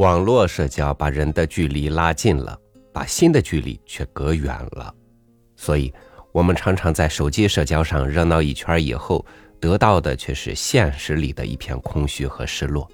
网络社交把人的距离拉近了，把心的距离却隔远了。所以，我们常常在手机社交上热闹一圈以后，得到的却是现实里的一片空虚和失落。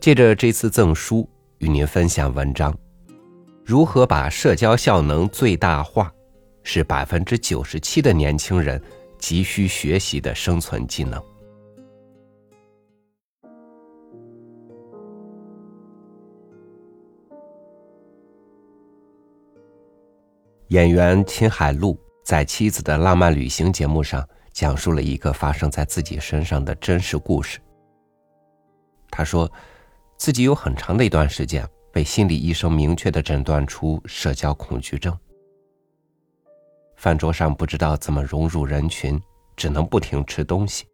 借着这次赠书，与您分享文章：如何把社交效能最大化，是百分之九十七的年轻人急需学习的生存技能。演员秦海璐在《妻子的浪漫旅行》节目上讲述了一个发生在自己身上的真实故事。他说，自己有很长的一段时间被心理医生明确的诊断出社交恐惧症。饭桌上不知道怎么融入人群，只能不停吃东西。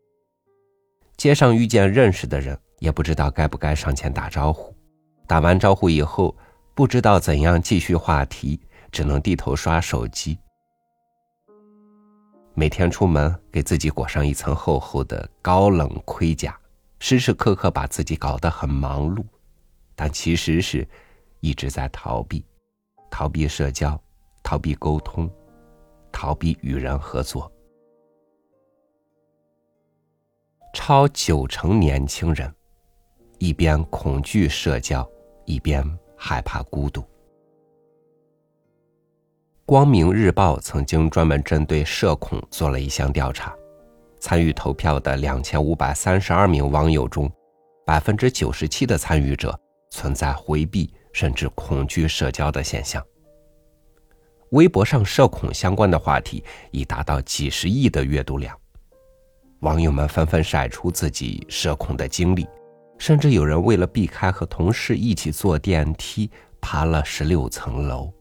街上遇见认识的人，也不知道该不该上前打招呼。打完招呼以后，不知道怎样继续话题。只能低头刷手机。每天出门，给自己裹上一层厚厚的高冷盔甲，时时刻刻把自己搞得很忙碌，但其实是一直在逃避，逃避社交，逃避沟通，逃避与人合作。超九成年轻人，一边恐惧社交，一边害怕孤独。光明日报曾经专门针对社恐做了一项调查，参与投票的两千五百三十二名网友中，百分之九十七的参与者存在回避甚至恐惧社交的现象。微博上社恐相关的话题已达到几十亿的阅读量，网友们纷纷晒出自己社恐的经历，甚至有人为了避开和同事一起坐电梯，爬了十六层楼。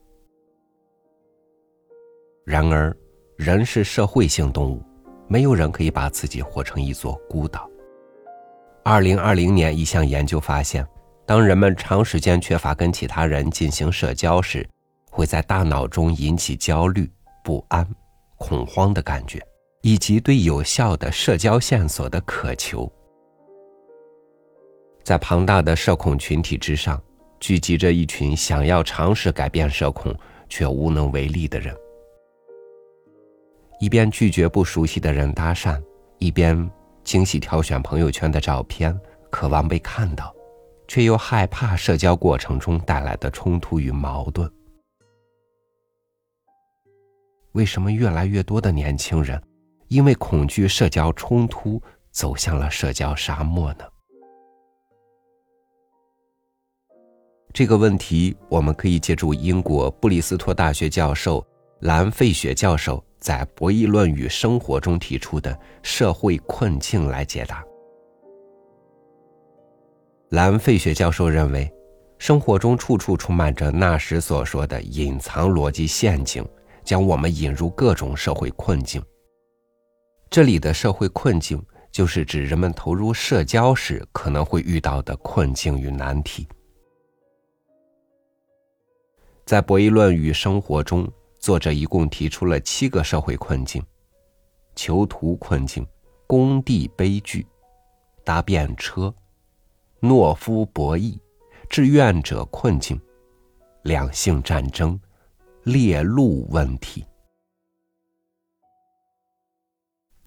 然而，人是社会性动物，没有人可以把自己活成一座孤岛。二零二零年，一项研究发现，当人们长时间缺乏跟其他人进行社交时，会在大脑中引起焦虑、不安、恐慌的感觉，以及对有效的社交线索的渴求。在庞大的社恐群体之上，聚集着一群想要尝试改变社恐却无能为力的人。一边拒绝不熟悉的人搭讪，一边精细挑选朋友圈的照片，渴望被看到，却又害怕社交过程中带来的冲突与矛盾。为什么越来越多的年轻人因为恐惧社交冲突走向了社交沙漠呢？这个问题，我们可以借助英国布里斯托大学教授兰费雪教授。在博弈论与生活中提出的社会困境来解答。兰费雪教授认为，生活中处处充满着纳什所说的隐藏逻辑陷阱，将我们引入各种社会困境。这里的社会困境，就是指人们投入社交时可能会遇到的困境与难题。在博弈论与生活中。作者一共提出了七个社会困境：囚徒困境、工地悲剧、搭便车、懦夫博弈、志愿者困境、两性战争、猎鹿问题。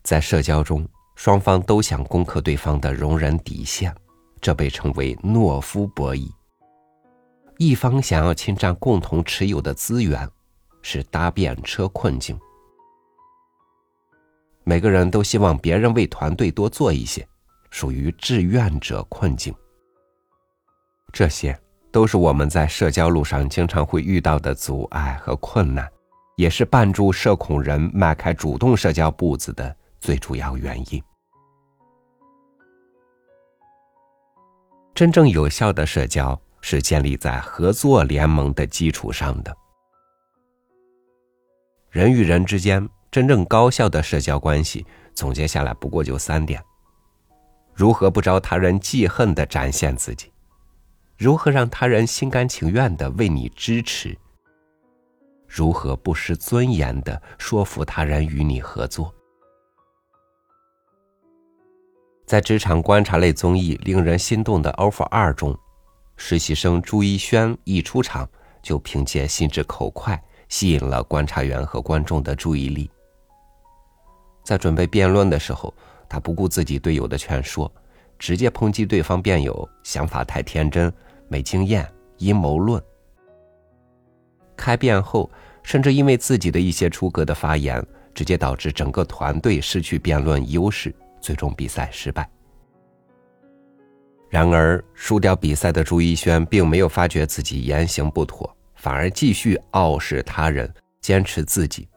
在社交中，双方都想攻克对方的容忍底线，这被称为懦夫博弈。一方想要侵占共同持有的资源。是搭便车困境。每个人都希望别人为团队多做一些，属于志愿者困境。这些都是我们在社交路上经常会遇到的阻碍和困难，也是绊住社恐人迈开主动社交步子的最主要原因。真正有效的社交是建立在合作联盟的基础上的。人与人之间真正高效的社交关系，总结下来不过就三点：如何不招他人记恨的展现自己；如何让他人心甘情愿的为你支持；如何不失尊严的说服他人与你合作。在职场观察类综艺《令人心动的 offer 二》中，实习生朱一轩一出场就凭借心直口快，吸引了观察员和观众的注意力。在准备辩论的时候，他不顾自己队友的劝说，直接抨击对方辩友想法太天真、没经验、阴谋论。开辩后，甚至因为自己的一些出格的发言，直接导致整个团队失去辩论优势，最终比赛失败。然而，输掉比赛的朱一轩并没有发觉自己言行不妥，反而继续傲视他人，坚持自己。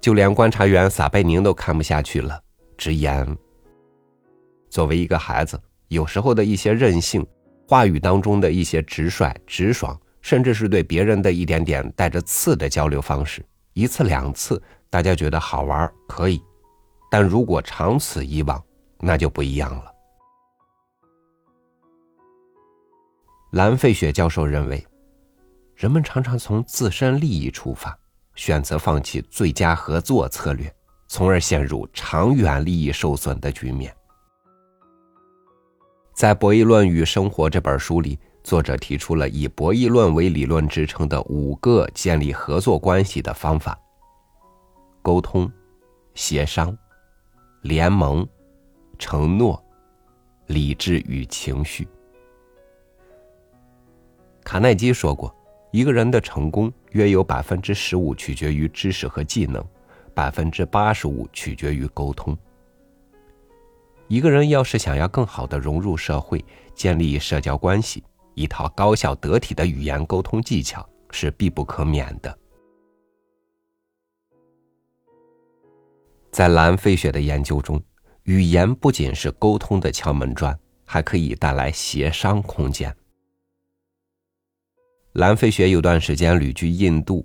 就连观察员撒贝宁都看不下去了，直言：“作为一个孩子，有时候的一些任性，话语当中的一些直率、直爽，甚至是对别人的一点点带着刺的交流方式，一次两次大家觉得好玩可以，但如果长此以往，那就不一样了。”蓝费雪教授认为，人们常常从自身利益出发，选择放弃最佳合作策略，从而陷入长远利益受损的局面。在《博弈论与生活》这本书里，作者提出了以博弈论为理论支撑的五个建立合作关系的方法：沟通、协商、联盟、承诺、理智与情绪。卡耐基说过：“一个人的成功约有百分之十五取决于知识和技能，百分之八十五取决于沟通。一个人要是想要更好的融入社会，建立社交关系，一套高效得体的语言沟通技巧是必不可免的。”在蓝飞雪的研究中，语言不仅是沟通的敲门砖，还可以带来协商空间。蓝飞雪有段时间旅居印度，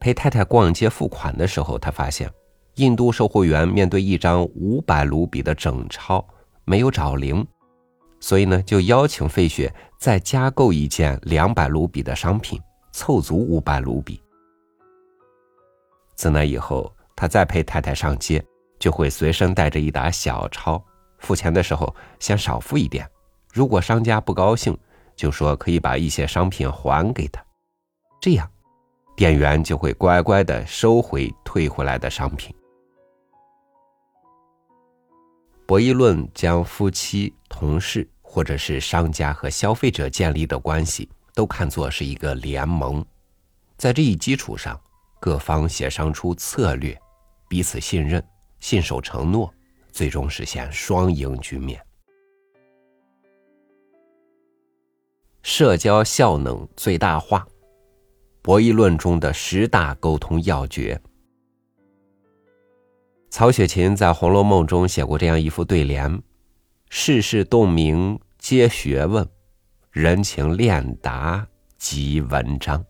陪太太逛街付款的时候，他发现印度售货员面对一张五百卢比的整钞没有找零，所以呢就邀请费雪再加购一件两百卢比的商品，凑足五百卢比。自那以后，他再陪太太上街，就会随身带着一沓小钞，付钱的时候先少付一点，如果商家不高兴。就说可以把一些商品还给他，这样，店员就会乖乖的收回退回来的商品。博弈论将夫妻、同事或者是商家和消费者建立的关系都看作是一个联盟，在这一基础上，各方协商出策略，彼此信任、信守承诺，最终实现双赢局面。社交效能最大化，博弈论中的十大沟通要诀。曹雪芹在《红楼梦》中写过这样一副对联：“世事洞明皆学问，人情练达即文章。”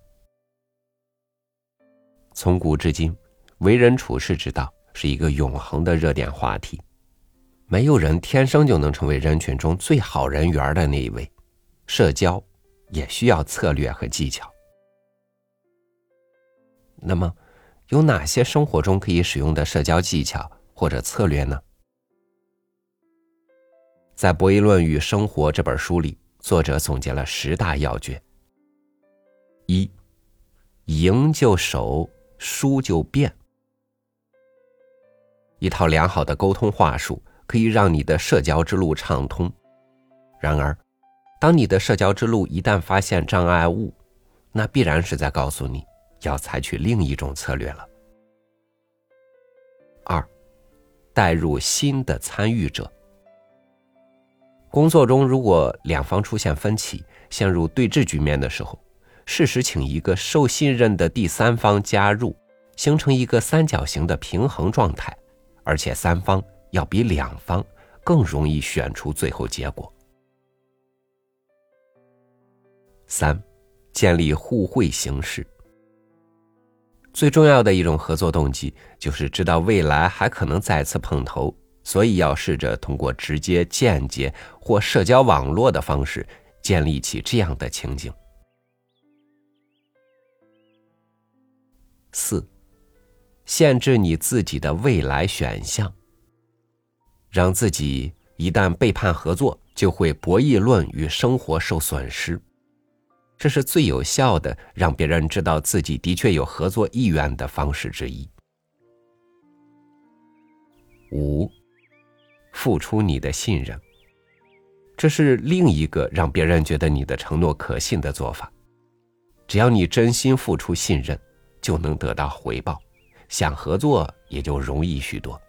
从古至今，为人处事之道是一个永恒的热点话题。没有人天生就能成为人群中最好人缘的那一位，社交。也需要策略和技巧。那么，有哪些生活中可以使用的社交技巧或者策略呢？在《博弈论与生活》这本书里，作者总结了十大要诀：一、赢就守，输就变。一套良好的沟通话术可以让你的社交之路畅通。然而，当你的社交之路一旦发现障碍物，那必然是在告诉你要采取另一种策略了。二，带入新的参与者。工作中，如果两方出现分歧，陷入对峙局面的时候，适时请一个受信任的第三方加入，形成一个三角形的平衡状态，而且三方要比两方更容易选出最后结果。三，建立互惠形式。最重要的一种合作动机就是知道未来还可能再次碰头，所以要试着通过直接、间接或社交网络的方式建立起这样的情景。四，限制你自己的未来选项，让自己一旦背叛合作，就会博弈论与生活受损失。这是最有效的让别人知道自己的确有合作意愿的方式之一。五，付出你的信任，这是另一个让别人觉得你的承诺可信的做法。只要你真心付出信任，就能得到回报，想合作也就容易许多。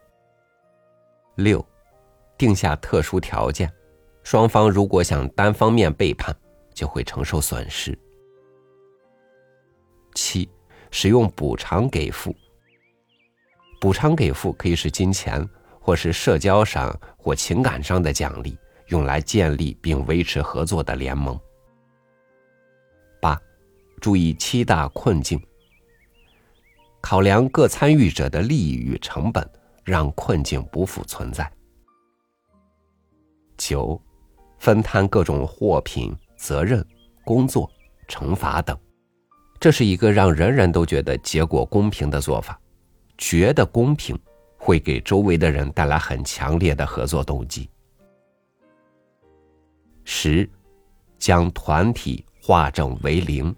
六，定下特殊条件，双方如果想单方面背叛，就会承受损失。七，使用补偿给付。补偿给付可以是金钱，或是社交上或情感上的奖励，用来建立并维持合作的联盟。八，注意七大困境，考量各参与者的利益与成本，让困境不复存在。九，分摊各种货品、责任、工作、惩罚等，这是一个让人人都觉得结果公平的做法。觉得公平，会给周围的人带来很强烈的合作动机。十，将团体化整为零。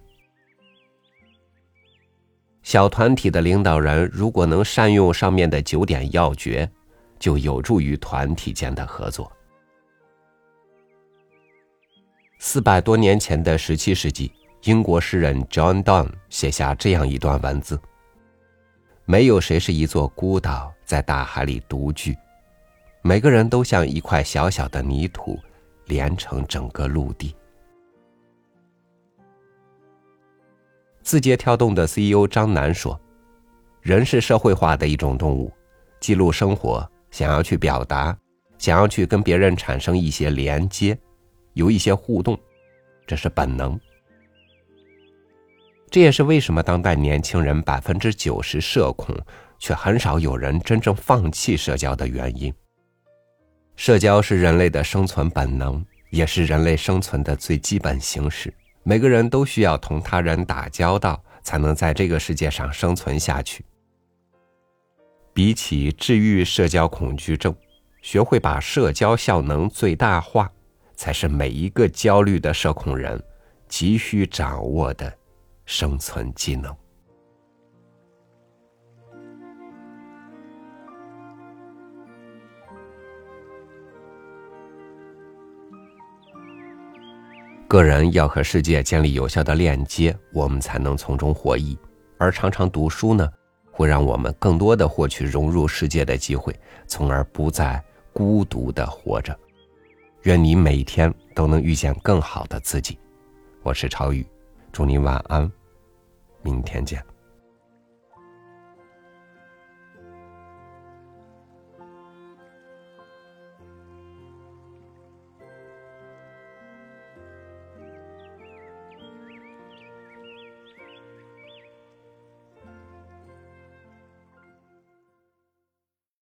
小团体的领导人如果能善用上面的九点要诀，就有助于团体间的合作。四百多年前的十七世纪，英国诗人 John Donne 写下这样一段文字。没有谁是一座孤岛，在大海里独居。每个人都像一块小小的泥土，连成整个陆地。字节跳动的 CEO 张楠说：“人是社会化的一种动物，记录生活，想要去表达，想要去跟别人产生一些连接，有一些互动，这是本能。”这也是为什么当代年轻人百分之九十社恐，却很少有人真正放弃社交的原因。社交是人类的生存本能，也是人类生存的最基本形式。每个人都需要同他人打交道，才能在这个世界上生存下去。比起治愈社交恐惧症，学会把社交效能最大化，才是每一个焦虑的社恐人急需掌握的。生存技能。个人要和世界建立有效的链接，我们才能从中获益。而常常读书呢，会让我们更多的获取融入世界的机会，从而不再孤独的活着。愿你每天都能遇见更好的自己。我是超宇，祝你晚安。明天见。